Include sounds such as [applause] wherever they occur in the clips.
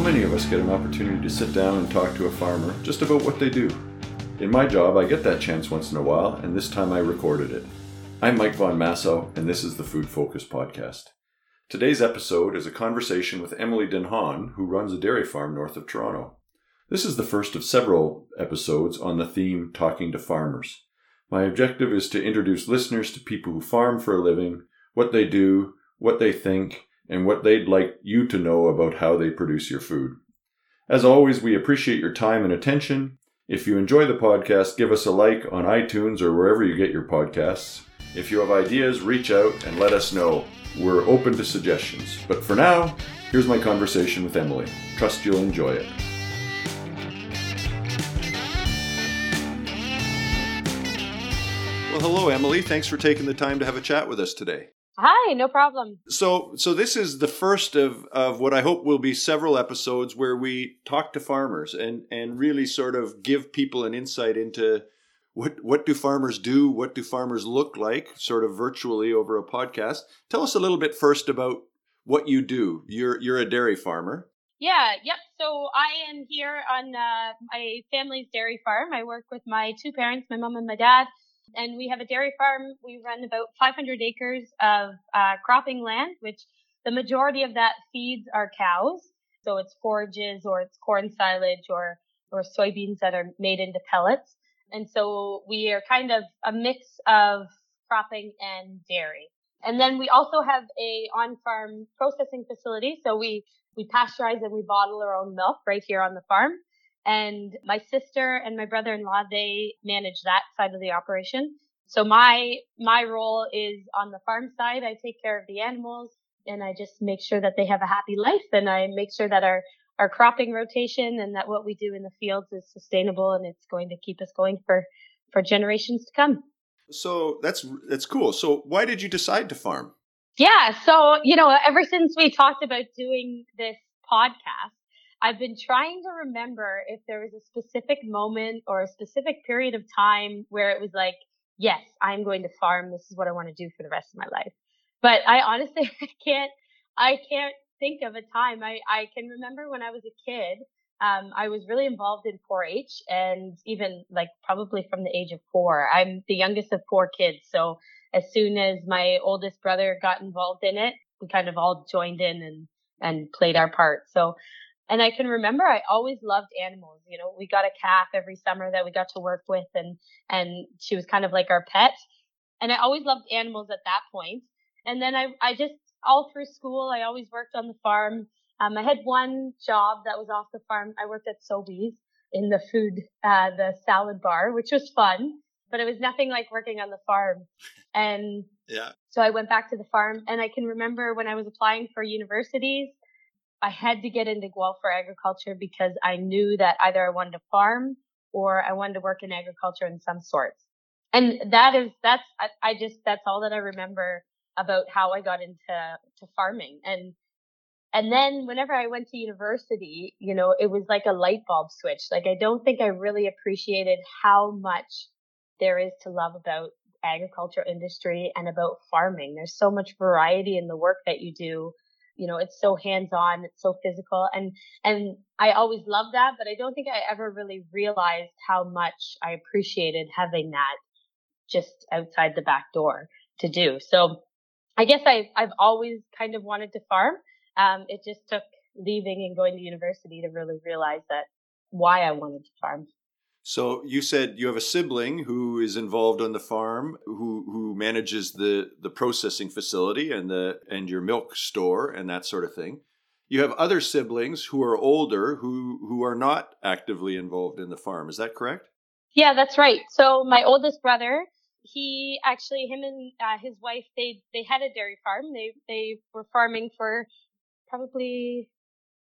How many of us get an opportunity to sit down and talk to a farmer just about what they do? In my job, I get that chance once in a while, and this time I recorded it. I'm Mike Von Massow, and this is the Food Focus Podcast. Today's episode is a conversation with Emily Denhaan, who runs a dairy farm north of Toronto. This is the first of several episodes on the theme Talking to Farmers. My objective is to introduce listeners to people who farm for a living, what they do, what they think, and what they'd like you to know about how they produce your food. As always, we appreciate your time and attention. If you enjoy the podcast, give us a like on iTunes or wherever you get your podcasts. If you have ideas, reach out and let us know. We're open to suggestions. But for now, here's my conversation with Emily. Trust you'll enjoy it. Well, hello, Emily. Thanks for taking the time to have a chat with us today. Hi, no problem. So, so this is the first of, of what I hope will be several episodes where we talk to farmers and, and really sort of give people an insight into what what do farmers do, what do farmers look like, sort of virtually over a podcast. Tell us a little bit first about what you do. You're you're a dairy farmer. Yeah, yep. So I am here on uh, my family's dairy farm. I work with my two parents, my mom and my dad, and we have a dairy farm. We run about 500 acres of uh, cropping land, which the majority of that feeds our cows. So it's forages or it's corn silage or or soybeans that are made into pellets. And so we are kind of a mix of cropping and dairy. And then we also have a on-farm processing facility. So we, we pasteurize and we bottle our own milk right here on the farm. And my sister and my brother-in-law, they manage that side of the operation. So my, my role is on the farm side. I take care of the animals and I just make sure that they have a happy life and I make sure that our, our cropping rotation and that what we do in the fields is sustainable and it's going to keep us going for, for generations to come. So that's that's cool. So why did you decide to farm? Yeah, so you know, ever since we talked about doing this podcast, I've been trying to remember if there was a specific moment or a specific period of time where it was like, yes, I'm going to farm. This is what I want to do for the rest of my life. But I honestly [laughs] can't I can't think of a time. I I can remember when I was a kid um, I was really involved in 4-H and even like probably from the age of four. I'm the youngest of four kids. So as soon as my oldest brother got involved in it, we kind of all joined in and, and played our part. So, and I can remember I always loved animals. You know, we got a calf every summer that we got to work with and, and she was kind of like our pet. And I always loved animals at that point. And then I, I just all through school, I always worked on the farm um, I had one job that was off the farm. I worked at Sobeys in the food, uh, the salad bar, which was fun, but it was nothing like working on the farm. And yeah. so I went back to the farm and I can remember when I was applying for universities, I had to get into Guelph for agriculture because I knew that either I wanted to farm or I wanted to work in agriculture in some sorts. And that is, that's, I, I just, that's all that I remember about how I got into to farming. And and then whenever I went to university, you know, it was like a light bulb switch. Like I don't think I really appreciated how much there is to love about agriculture industry and about farming. There's so much variety in the work that you do. You know, it's so hands on, it's so physical and, and I always loved that, but I don't think I ever really realized how much I appreciated having that just outside the back door to do. So I guess I, I've always kind of wanted to farm um, it just took leaving and going to university to really realize that why I wanted to farm. So you said you have a sibling who is involved on the farm, who who manages the the processing facility and the and your milk store and that sort of thing. You have other siblings who are older who who are not actively involved in the farm. Is that correct? Yeah, that's right. So my oldest brother, he actually him and uh, his wife they they had a dairy farm. They they were farming for probably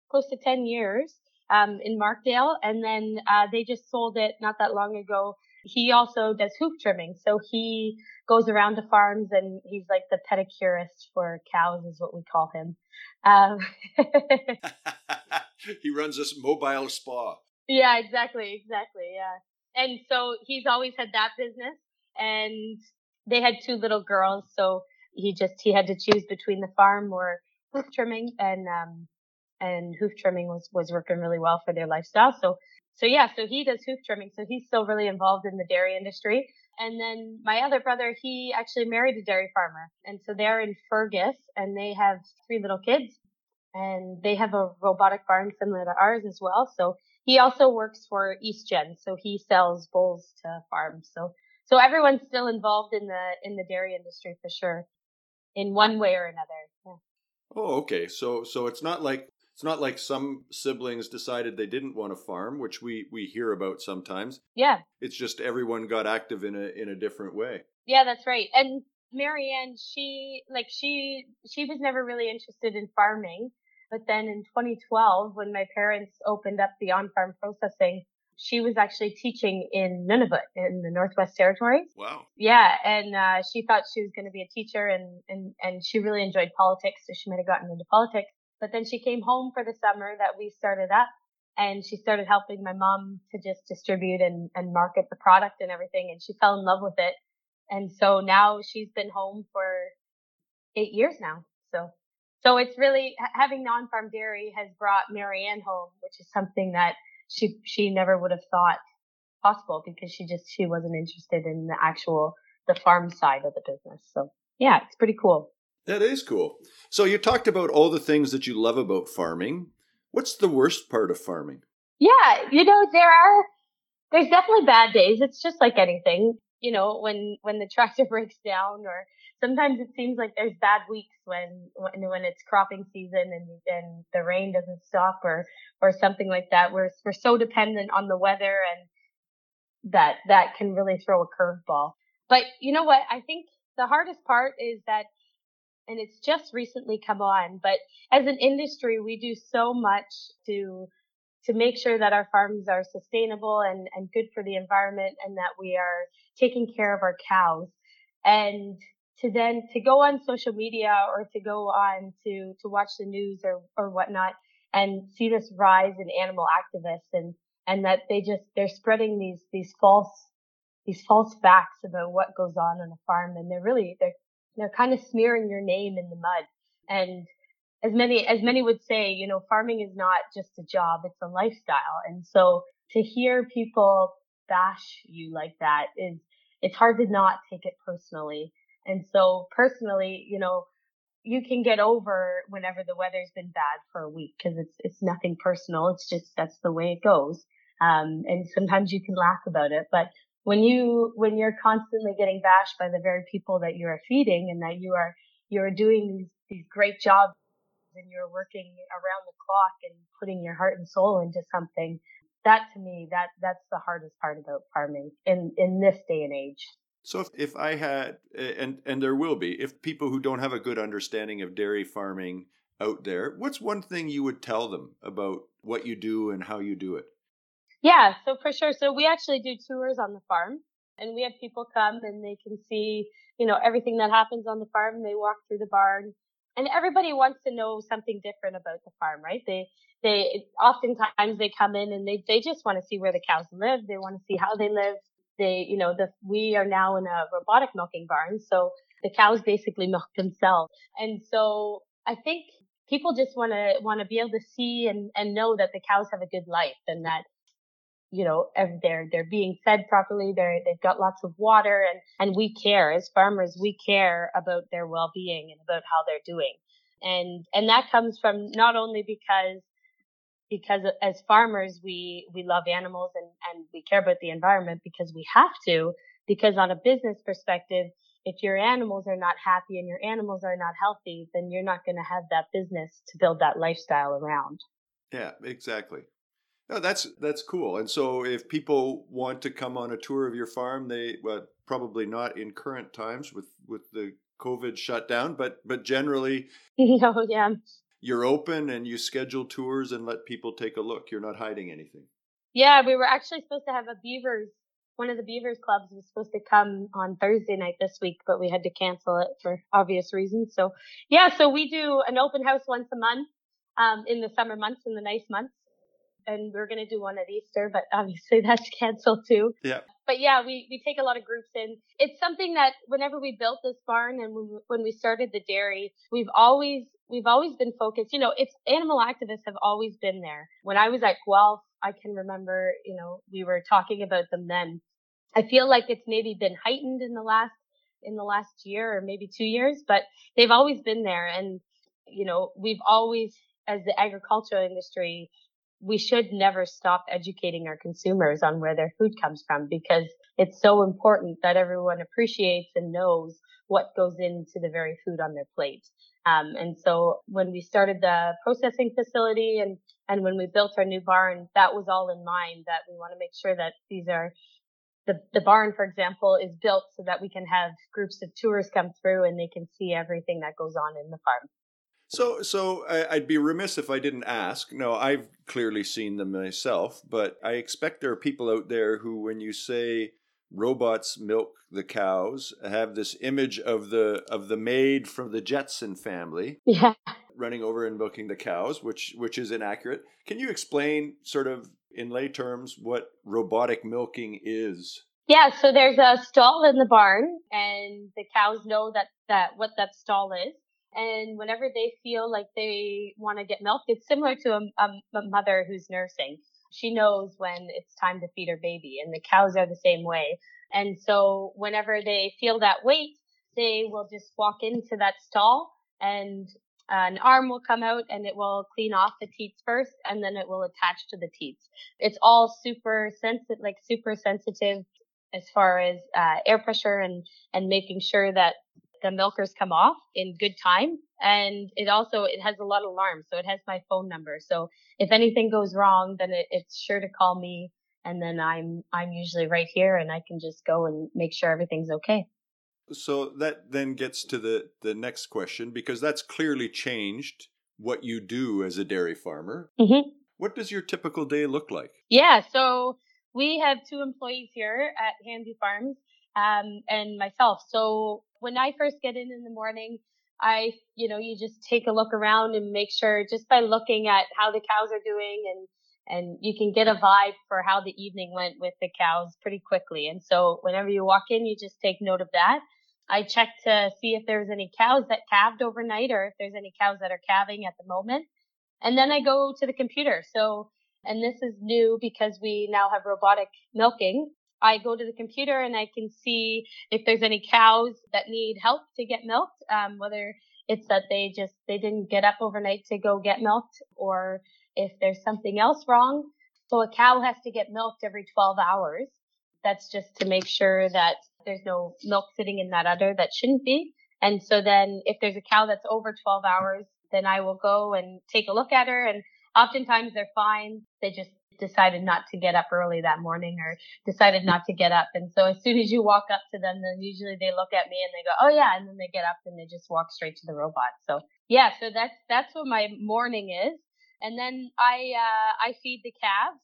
close to 10 years um, in Markdale. And then uh, they just sold it not that long ago. He also does hoof trimming. So he goes around to farms and he's like the pedicurist for cows is what we call him. Um, [laughs] he runs this mobile spa. Yeah, exactly. Exactly. Yeah. And so he's always had that business and they had two little girls. So he just, he had to choose between the farm or hoof trimming and um and hoof trimming was was working really well for their lifestyle. So so yeah, so he does hoof trimming. So he's still really involved in the dairy industry. And then my other brother, he actually married a dairy farmer. And so they're in Fergus and they have three little kids and they have a robotic barn similar to ours as well. So he also works for EastGen. So he sells bulls to farms. So, so everyone's still involved in the, in the dairy industry for sure in one way or another. Yeah. Oh, okay. So, so it's not like it's not like some siblings decided they didn't want to farm, which we we hear about sometimes. Yeah. It's just everyone got active in a in a different way. Yeah, that's right. And Marianne, she like she she was never really interested in farming, but then in 2012, when my parents opened up the on-farm processing, she was actually teaching in Nunavut in the Northwest Territories. Wow. Yeah, and uh, she thought she was going to be a teacher, and and and she really enjoyed politics, so she might have gotten into politics. But then she came home for the summer that we started up and she started helping my mom to just distribute and, and market the product and everything. And she fell in love with it. And so now she's been home for eight years now. So, so it's really having non-farm dairy has brought Marianne home, which is something that she, she never would have thought possible because she just, she wasn't interested in the actual, the farm side of the business. So yeah, it's pretty cool. That is cool. So you talked about all the things that you love about farming. What's the worst part of farming? Yeah, you know, there are there's definitely bad days. It's just like anything. You know, when when the tractor [laughs] breaks down or sometimes it seems like there's bad weeks when when when it's cropping season and and the rain doesn't stop or or something like that. We're we're so dependent on the weather and that that can really throw a curveball. But you know what? I think the hardest part is that and it's just recently come on. But as an industry, we do so much to to make sure that our farms are sustainable and, and good for the environment and that we are taking care of our cows. And to then to go on social media or to go on to to watch the news or or whatnot and see this rise in animal activists and and that they just they're spreading these these false these false facts about what goes on on a farm and they're really they're they're kind of smearing your name in the mud. And as many, as many would say, you know, farming is not just a job, it's a lifestyle. And so to hear people bash you like that is, it's hard to not take it personally. And so personally, you know, you can get over whenever the weather's been bad for a week because it's, it's nothing personal. It's just, that's the way it goes. Um, and sometimes you can laugh about it, but when you when you're constantly getting bashed by the very people that you are feeding and that you are you're doing these, these great jobs and you're working around the clock and putting your heart and soul into something that to me that that's the hardest part about farming in in this day and age. So if, if i had and and there will be if people who don't have a good understanding of dairy farming out there what's one thing you would tell them about what you do and how you do it yeah, so for sure. So we actually do tours on the farm and we have people come and they can see, you know, everything that happens on the farm. They walk through the barn and everybody wants to know something different about the farm, right? They, they, oftentimes they come in and they, they just want to see where the cows live. They want to see how they live. They, you know, the, we are now in a robotic milking barn. So the cows basically milk themselves. And so I think people just want to, want to be able to see and, and know that the cows have a good life and that you know, they're, they're being fed properly. They're, they've got lots of water and, and we care as farmers, we care about their well-being and about how they're doing. And, and that comes from not only because, because as farmers, we, we love animals and, and we care about the environment because we have to, because on a business perspective, if your animals are not happy and your animals are not healthy, then you're not going to have that business to build that lifestyle around. Yeah, exactly. No, that's that's cool. And so, if people want to come on a tour of your farm, they well, probably not in current times with with the COVID shutdown, but but generally, [laughs] oh yeah, you're open and you schedule tours and let people take a look. You're not hiding anything. Yeah, we were actually supposed to have a beavers. One of the beavers clubs was supposed to come on Thursday night this week, but we had to cancel it for obvious reasons. So yeah, so we do an open house once a month um, in the summer months, in the nice months and we are going to do one at Easter, but obviously [laughs] that's canceled too. Yeah. But yeah, we, we take a lot of groups in. It's something that whenever we built this barn and when we started the dairy, we've always we've always been focused, you know, it's animal activists have always been there. When I was at Guelph, I can remember, you know, we were talking about them then. I feel like it's maybe been heightened in the last, in the last year or maybe two years, but they've always been there. And, you know, we've always, as the agricultural industry, we should never stop educating our consumers on where their food comes from because it's so important that everyone appreciates and knows what goes into the very food on their plate. Um, and so when we started the processing facility and, and when we built our new barn, that was all in mind that we want to make sure that these are the, the barn, for example, is built so that we can have groups of tourists come through and they can see everything that goes on in the farm. So, so I'd be remiss if I didn't ask. No, I've clearly seen them myself, but I expect there are people out there who, when you say robots milk the cows, have this image of the of the maid from the Jetson family, yeah, running over and milking the cows, which which is inaccurate. Can you explain, sort of in lay terms, what robotic milking is? Yeah, so there's a stall in the barn, and the cows know that that what that stall is and whenever they feel like they want to get milk, it's similar to a, a, mother who's nursing. She knows when it's time to feed her baby, and the cows are the same way. And so whenever they feel that weight, they will just walk into that stall and an arm will come out and it will clean off the teats first and then it will attach to the teats. It's all super sensitive, like super sensitive as far as uh, air pressure and, and making sure that the milkers come off in good time. And it also, it has a lot of alarms. So it has my phone number. So if anything goes wrong, then it, it's sure to call me. And then I'm, I'm usually right here and I can just go and make sure everything's okay. So that then gets to the, the next question because that's clearly changed what you do as a dairy farmer. Mm-hmm. What does your typical day look like? Yeah. So we have two employees here at Handy Farms um, and myself. So when I first get in in the morning, I, you know, you just take a look around and make sure just by looking at how the cows are doing and, and you can get a vibe for how the evening went with the cows pretty quickly. And so whenever you walk in, you just take note of that. I check to see if there's any cows that calved overnight or if there's any cows that are calving at the moment. And then I go to the computer. So, and this is new because we now have robotic milking. I go to the computer and I can see if there's any cows that need help to get milked, um, whether it's that they just, they didn't get up overnight to go get milked or if there's something else wrong. So a cow has to get milked every 12 hours. That's just to make sure that there's no milk sitting in that udder that shouldn't be. And so then if there's a cow that's over 12 hours, then I will go and take a look at her and oftentimes they're fine. They just decided not to get up early that morning or decided not to get up. And so as soon as you walk up to them, then usually they look at me and they go, Oh yeah. And then they get up and they just walk straight to the robot. So yeah, so that's, that's what my morning is. And then I, uh, I feed the calves.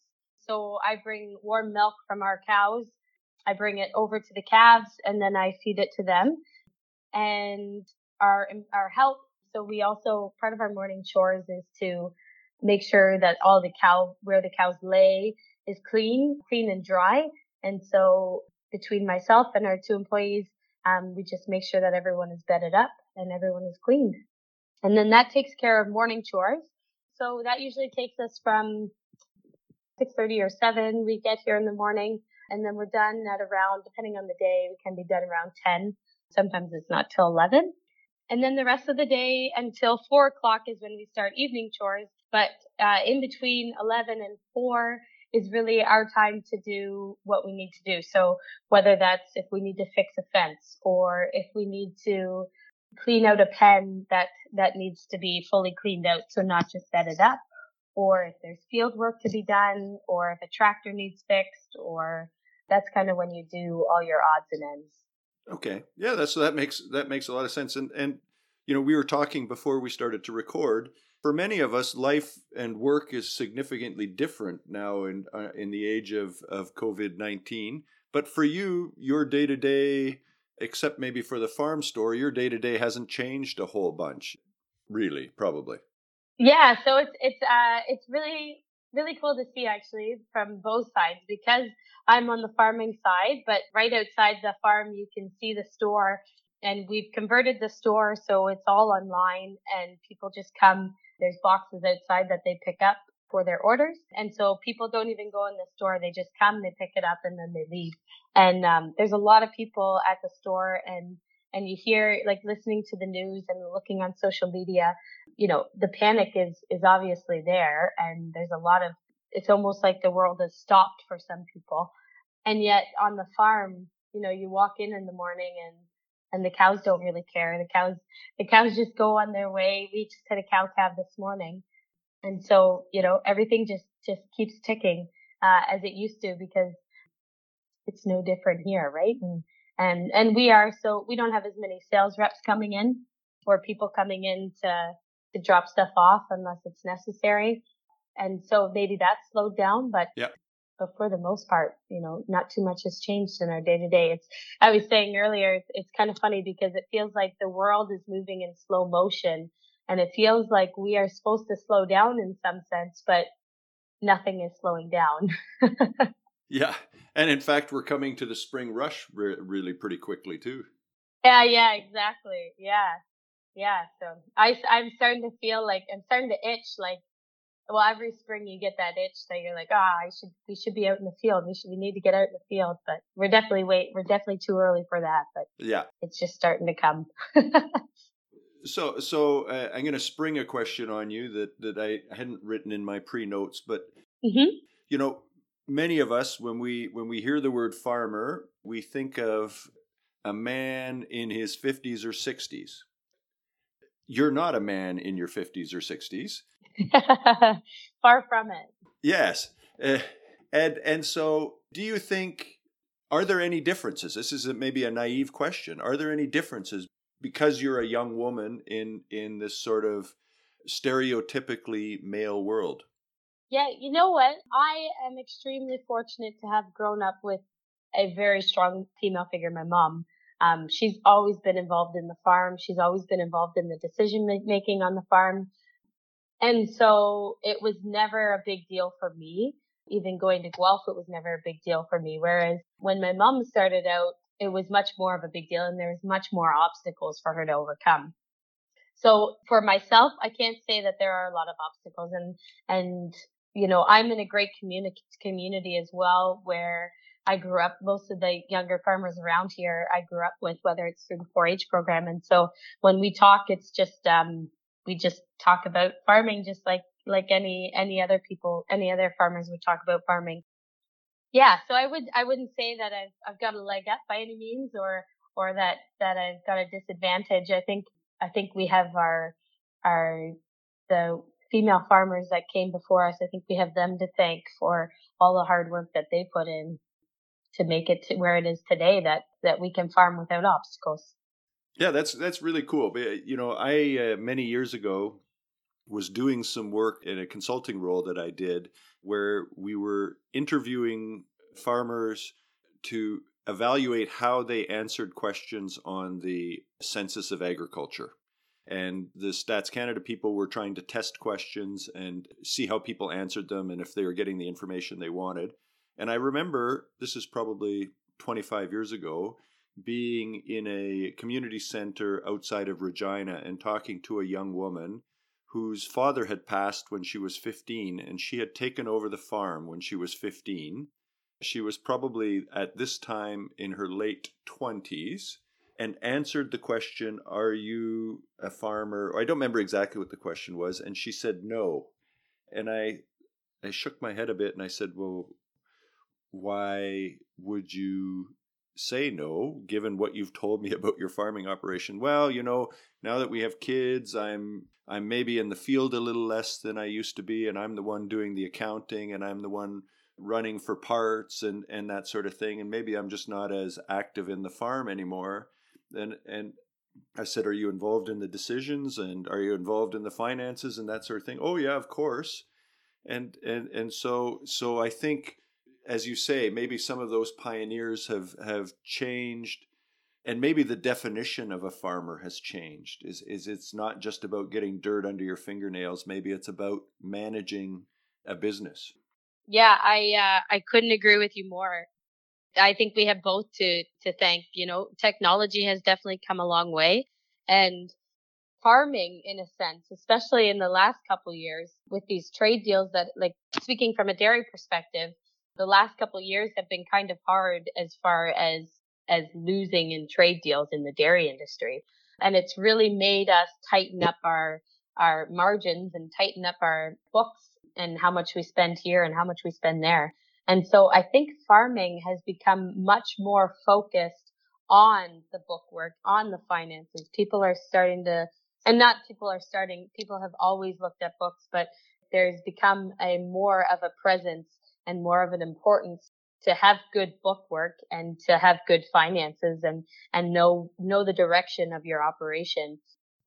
So I bring warm milk from our cows. I bring it over to the calves and then I feed it to them and our, our help. So we also, part of our morning chores is to make sure that all the cow, where the cows lay is clean, clean and dry. And so between myself and our two employees, um, we just make sure that everyone is bedded up and everyone is cleaned. And then that takes care of morning chores. So that usually takes us from 6.30 or 7. We get here in the morning and then we're done at around, depending on the day, we can be done around 10. Sometimes it's not till 11. And then the rest of the day until 4 o'clock is when we start evening chores. But uh, in between 11 and 4 is really our time to do what we need to do. So whether that's if we need to fix a fence or if we need to clean out a pen that, that needs to be fully cleaned out. So not just set it up or if there's field work to be done or if a tractor needs fixed or that's kind of when you do all your odds and ends. Okay. Yeah, that's so that makes that makes a lot of sense. And and you know, we were talking before we started to record for many of us, life and work is significantly different now in uh, in the age of of COVID nineteen. But for you, your day to day, except maybe for the farm store, your day to day hasn't changed a whole bunch, really, probably. Yeah, so it's it's uh it's really really cool to see actually from both sides because I'm on the farming side, but right outside the farm you can see the store and we've converted the store so it's all online and people just come. There's boxes outside that they pick up for their orders. And so people don't even go in the store. They just come, they pick it up and then they leave. And, um, there's a lot of people at the store and, and you hear like listening to the news and looking on social media, you know, the panic is, is obviously there and there's a lot of, it's almost like the world has stopped for some people. And yet on the farm, you know, you walk in in the morning and, and the cows don't really care. The cows, the cows just go on their way. We just had a cow calf this morning and so, you know, everything just, just keeps ticking, uh, as it used to because it's no different here, right? And, and, and we are, so we don't have as many sales reps coming in or people coming in to, to drop stuff off unless it's necessary. And so maybe that slowed down, but yeah. But for the most part, you know, not too much has changed in our day to day. It's, I was saying earlier, it's, it's kind of funny because it feels like the world is moving in slow motion and it feels like we are supposed to slow down in some sense, but nothing is slowing down. [laughs] yeah. And in fact, we're coming to the spring rush re- really pretty quickly too. Yeah, yeah, exactly. Yeah. Yeah. So I, I'm starting to feel like I'm starting to itch like, well, every spring you get that itch that you're like, ah, oh, I should, we should be out in the field. We should, we need to get out in the field, but we're definitely wait, we're definitely too early for that, but yeah, it's just starting to come. [laughs] So, so uh, I'm going to spring a question on you that that I hadn't written in my pre notes, but mm-hmm. you know, many of us when we when we hear the word farmer, we think of a man in his 50s or 60s. You're not a man in your 50s or 60s. [laughs] Far from it. Yes, uh, and and so, do you think? Are there any differences? This is a, maybe a naive question. Are there any differences because you're a young woman in in this sort of stereotypically male world? Yeah, you know what? I am extremely fortunate to have grown up with a very strong female figure, my mom. Um, she's always been involved in the farm. She's always been involved in the decision making on the farm. And so it was never a big deal for me. Even going to Guelph, it was never a big deal for me. Whereas when my mom started out, it was much more of a big deal and there was much more obstacles for her to overcome. So for myself, I can't say that there are a lot of obstacles and, and, you know, I'm in a great community, community as well where I grew up, most of the younger farmers around here, I grew up with, whether it's through the 4-H program. And so when we talk, it's just, um, we just talk about farming just like, like any, any other people, any other farmers would talk about farming yeah, so I would I wouldn't say that I've I've got a leg up by any means or or that that I've got a disadvantage. I think I think we have our our the female farmers that came before us. I think we have them to thank for all the hard work that they put in to make it to where it is today that that we can farm without obstacles. Yeah, that's that's really cool. You know, I uh, many years ago was doing some work in a consulting role that I did where we were interviewing farmers to evaluate how they answered questions on the census of agriculture. And the Stats Canada people were trying to test questions and see how people answered them and if they were getting the information they wanted. And I remember this is probably 25 years ago being in a community center outside of Regina and talking to a young woman whose father had passed when she was 15 and she had taken over the farm when she was 15. She was probably at this time in her late 20s and answered the question, Are you a farmer? I don't remember exactly what the question was. And she said, No. And I, I shook my head a bit and I said, Well, why would you say no given what you've told me [laughs] about your farming operation. Well you know now that we have kids i'm i'm maybe in the field a little less than i used to be and i'm the one doing the accounting and i'm the one running for parts and and that sort of thing and maybe i'm just not as active in the farm anymore. And and i said are you involved in the decisions and are you involved in the finances and that sort of thing? Oh yeah of course. And and and so so i think as you say, maybe some of those pioneers have have changed, and maybe the definition of a farmer has changed. Is is it's not just about getting dirt under your fingernails. Maybe it's about managing a business. Yeah, I uh, I couldn't agree with you more. I think we have both to to thank. You know, technology has definitely come a long way, and farming in a sense, especially in the last couple years with these trade deals that like speaking from a dairy perspective, the last couple years have been kind of hard as far as as losing in trade deals in the dairy industry. And it's really made us tighten up our our margins and tighten up our books and how much we spend here and how much we spend there. And so I think farming has become much more focused on the bookwork, on the finances. People are starting to, and not people are starting, people have always looked at books, but there's become a more of a presence and more of an importance to have good bookwork and to have good finances and, and know, know the direction of your operation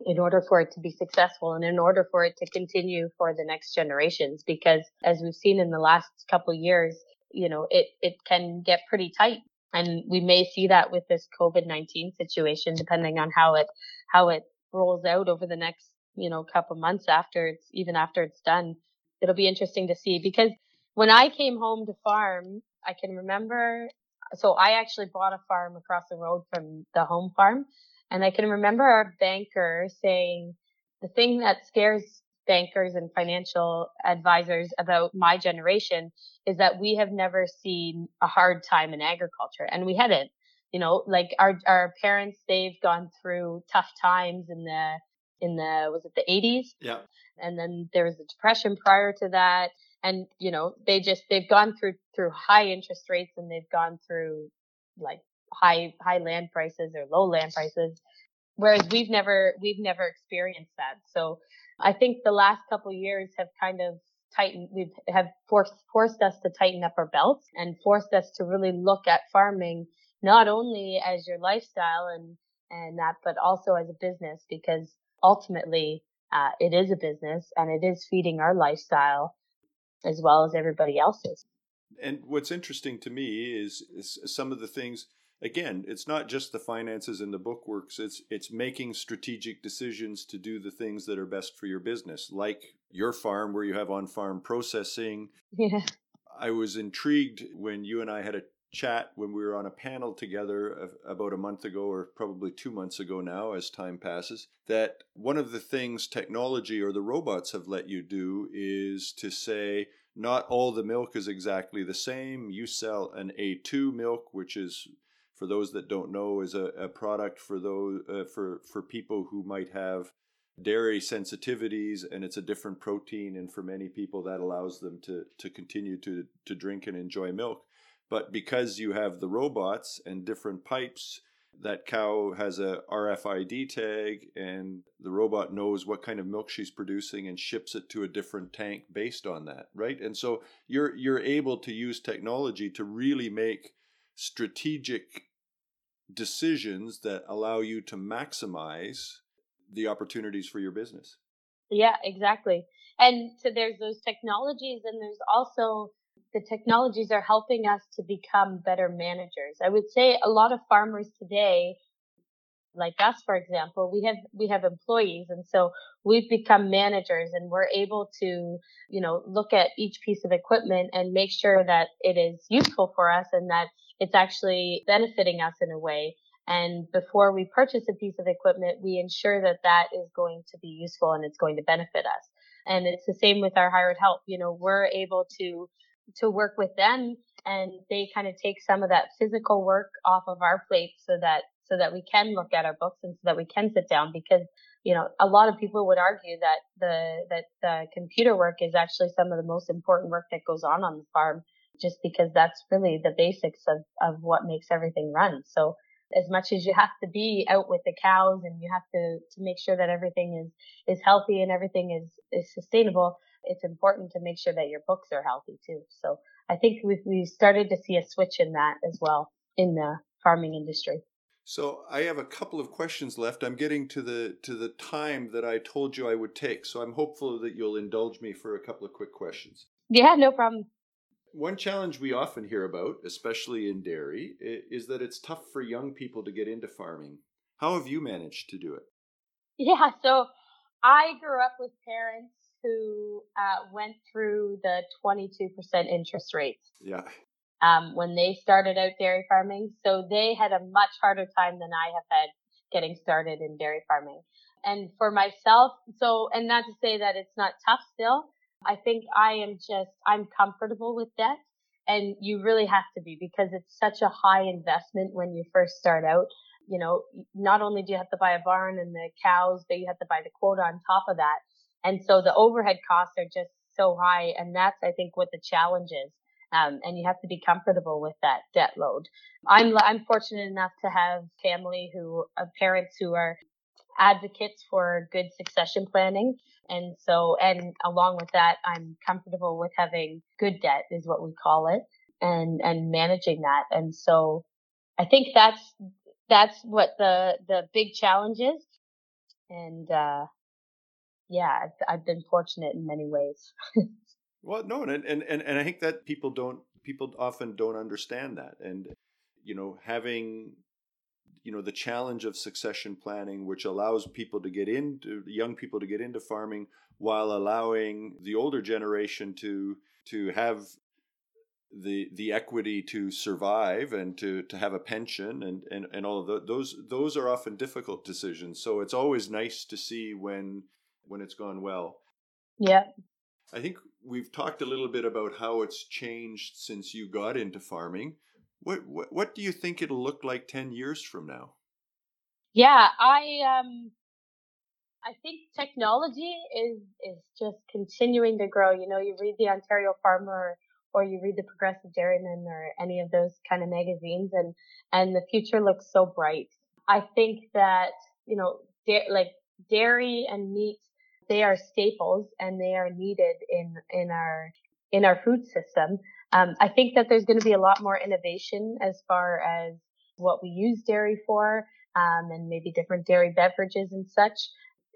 in order for it to be successful and in order for it to continue for the next generations. Because as we've seen in the last couple years you know it it can get pretty tight. And we may see that with this covid-19 situation depending on how it how it rolls out over the next you know couple months after it's even after it's done. It'll be interesting to see because when i came home to farm i can remember so i actually bought a farm across the road from the home farm and I can remember our banker saying the thing that scares bankers and financial advisors about my generation is that we have never seen a hard time in agriculture and we hadn't. You know like our our parents they've gone through tough times in the in the was it the 80s yeah. And then there was a depression prior to that and you know they just they've gone through through high interest rates and they've gone through like high high land prices or low land prices whereas we've never we've never experienced that. So i think the last couple years have kind of tightened we've have forced forced us to tighten up our belts and forced us to really look at farming not only as your lifestyle and and that but also as a business because ultimately uh, it is a business and it is feeding our lifestyle as well as everybody else's and what's interesting to me is, is some of the things again, it's not just the finances and the bookworks. It's it's making strategic decisions to do the things that are best for your business, like your farm where you have on-farm processing. [laughs] Yeah. I was intrigued when you and I had a chat when we were on a panel together about a month ago or probably 2 months ago now as time passes that one of the things technology or the robots have let you do is to say not all the milk is exactly the same. You sell an A2 milk, which is for those that don't know, is a, a product for those uh, for for people who might have dairy sensitivities, and it's a different protein, and for many people that allows them to to continue to to drink and enjoy milk. But because you have the robots and different pipes, that cow has a RFID tag and the robot knows what kind of milk she's producing and ships it to a different tank based on that, right? And so you're you're able to use technology to really make strategic decisions that allow you to maximize the opportunities for your business. Yeah, exactly. And so there's those technologies and there's also the technologies are helping us to become better managers. I would say a lot of farmers today like us for example we have we have employees and so we've become managers and we're able to you know look at each piece of equipment and make sure that it is useful for us and that it's actually benefiting us in a way. And before we purchase a piece of equipment, we ensure that that is going to be useful and it's going to benefit us. And it's the same with our hired help. You know, we're able to, to work with them and they kind of take some of that physical work off of our plate so that, so that we can look at our books and so that we can sit down because, you know, a lot of people would argue that the, that the computer work is actually some of the most important work that goes on on the farm just because that's really the basics of, of what makes everything run. So as much as you have to be out with the cows and you have to, to make sure that everything is, is healthy and everything is, is sustainable, it's important to make sure that your books are healthy too. So I think we've, we've started to see a switch in that as well in the farming industry. So I have a couple of questions left. I'm getting to the to the time that I told you I would take. So I'm hopeful that you'll indulge me for a couple of quick questions. Yeah, no problem. One challenge we often hear about, especially in dairy, is that it's tough for young people to get into farming. How have you managed to do it? Yeah, so I grew up with parents who uh, went through the 22% interest rates. Yeah. um, when they started out dairy farming. So they had a much harder time than I have had getting started in dairy farming. And for myself, so, and not to say that it's not tough still. I think I am just, I'm comfortable with debt. And you really have to be because it's such a high investment when you first start out. You know, not only do you have to buy a barn and the cows, but you have to buy the quota on top of that. And so the overhead costs are just so high. And that's, I think, what the challenge is. Um, and you have to be comfortable with that debt load. I'm I'm fortunate enough to have family who uh, parents who are advocates for good succession planning, and so and along with that, I'm comfortable with having good debt is what we call it, and and managing that. And so I think that's that's what the the big challenge is, and uh, yeah, I've, I've been fortunate in many ways. [laughs] Well, no, and, and and and I think that people don't people often don't understand that, and you know having you know the challenge of succession planning, which allows people to get into young people to get into farming while allowing the older generation to to have the the equity to survive and to to have a pension and and, and all of the, those those are often difficult decisions so it's always nice to see when when it's gone well yeah I think we've talked a little bit about how it's changed since you got into farming. What what, what do you think it'll look like 10 years from now? Yeah, I um I think technology is is just continuing to grow. You know, you read the Ontario Farmer or you read the Progressive Dairyman or any of those kind of magazines and and the future looks so bright. I think that, you know, da- like dairy and meat they are staples and they are needed in in our in our food system. Um, I think that there's going to be a lot more innovation as far as what we use dairy for, um, and maybe different dairy beverages and such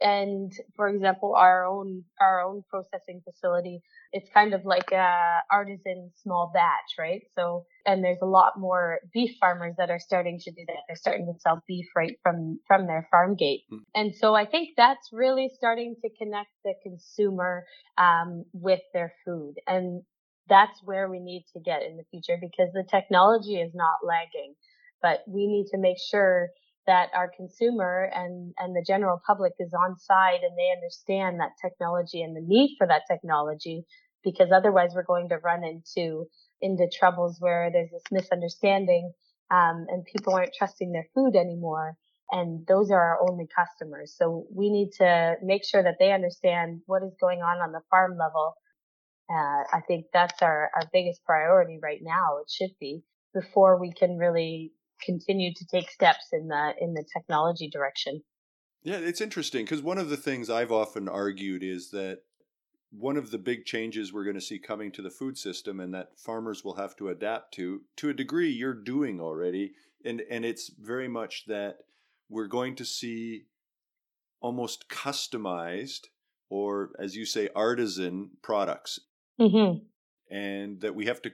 and for example, our own our own processing facility, it's kind of like a artisan small batch, right? So, and there's a lot more beef farmers that are starting to do that. They're starting to sell beef right from from their farm gate, mm. and so I think that's really starting to connect the consumer um, with their food, and that's where we need to get in the future because the technology is not lagging, but we need to make sure that our consumer and, and the general public is on side and they understand that technology and the need for that technology because otherwise we're going to run into into troubles where there's this misunderstanding um, and people aren't trusting their food anymore. And those are our only customers. So we need to make sure that they understand what is going on on the farm level. Uh, i think that's our, our biggest priority right now. It should be before we can really continue to take steps in the in the technology direction. Yeah, it's interesting because one of the things I've often argued is that one of the big changes we're going to see coming to the food system and that farmers will have to adapt to to a degree you're doing already and and it's very much that we're going to see almost customized or as you say artisan products mm-hmm. and that we have to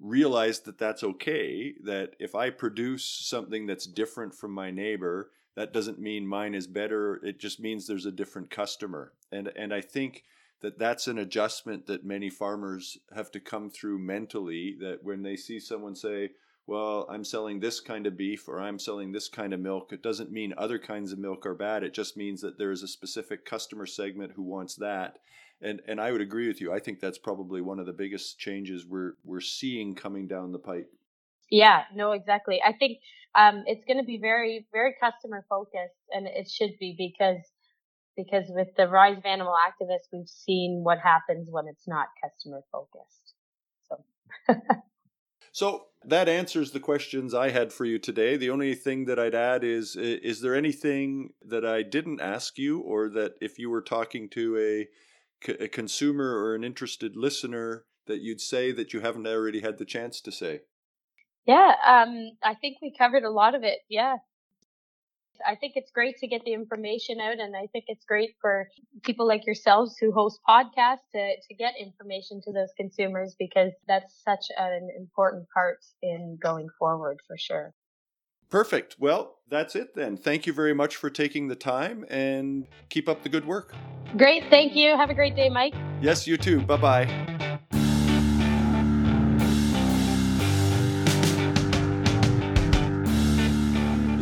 realize that that's okay that if i produce something that's different from my neighbor that doesn't mean mine is better. It just means there's a different customer. And and i think that that's an adjustment that many farmers have to come through mentally that when they see someone say well i'm selling this kind of beef or i'm selling this kind of milk it doesn't mean other kinds of milk are bad. It just means that there's a specific customer segment who wants that and and I would agree with you. I think that's probably one of the biggest changes we're we're seeing coming down the pipe. Yeah, no, exactly. I think um, it's going to be very very customer focused, and it should be because because with the rise of animal activists, we've seen what happens when it's not customer focused. So. [laughs] so that answers the questions I had for you today. The only thing that I'd add is is there anything that I didn't ask you or that if you were talking to a a consumer or an interested listener that you'd say that you haven't already had the chance to say? Yeah, um, I think we covered a lot of it. Yeah. I think it's great to get the information out, and I think it's great for people like yourselves who host podcasts to, to get information to those consumers because that's such an important part in going forward for sure. Perfect. Well, that's it then. Thank you very much for taking the time and keep up the good work. Great. Thank you. Have a great day, Mike. Yes, you too. Bye bye.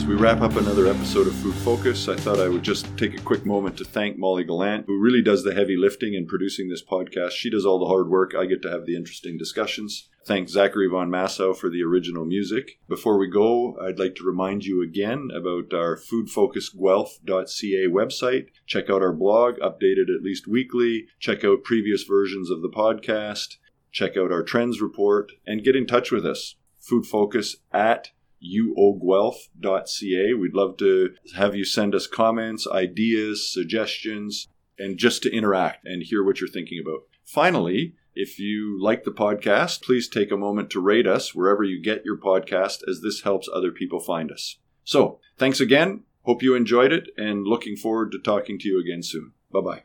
we wrap up another episode of Food Focus, I thought I would just take a quick moment to thank Molly Gallant, who really does the heavy lifting in producing this podcast. She does all the hard work. I get to have the interesting discussions. Thank Zachary Von Massow for the original music. Before we go, I'd like to remind you again about our foodfocusguelph.ca website. Check out our blog, updated at least weekly. Check out previous versions of the podcast. Check out our trends report and get in touch with us. Food Focus at uoguelph.ca. We'd love to have you send us comments, ideas, suggestions, and just to interact and hear what you're thinking about. Finally, if you like the podcast, please take a moment to rate us wherever you get your podcast, as this helps other people find us. So, thanks again. Hope you enjoyed it and looking forward to talking to you again soon. Bye bye.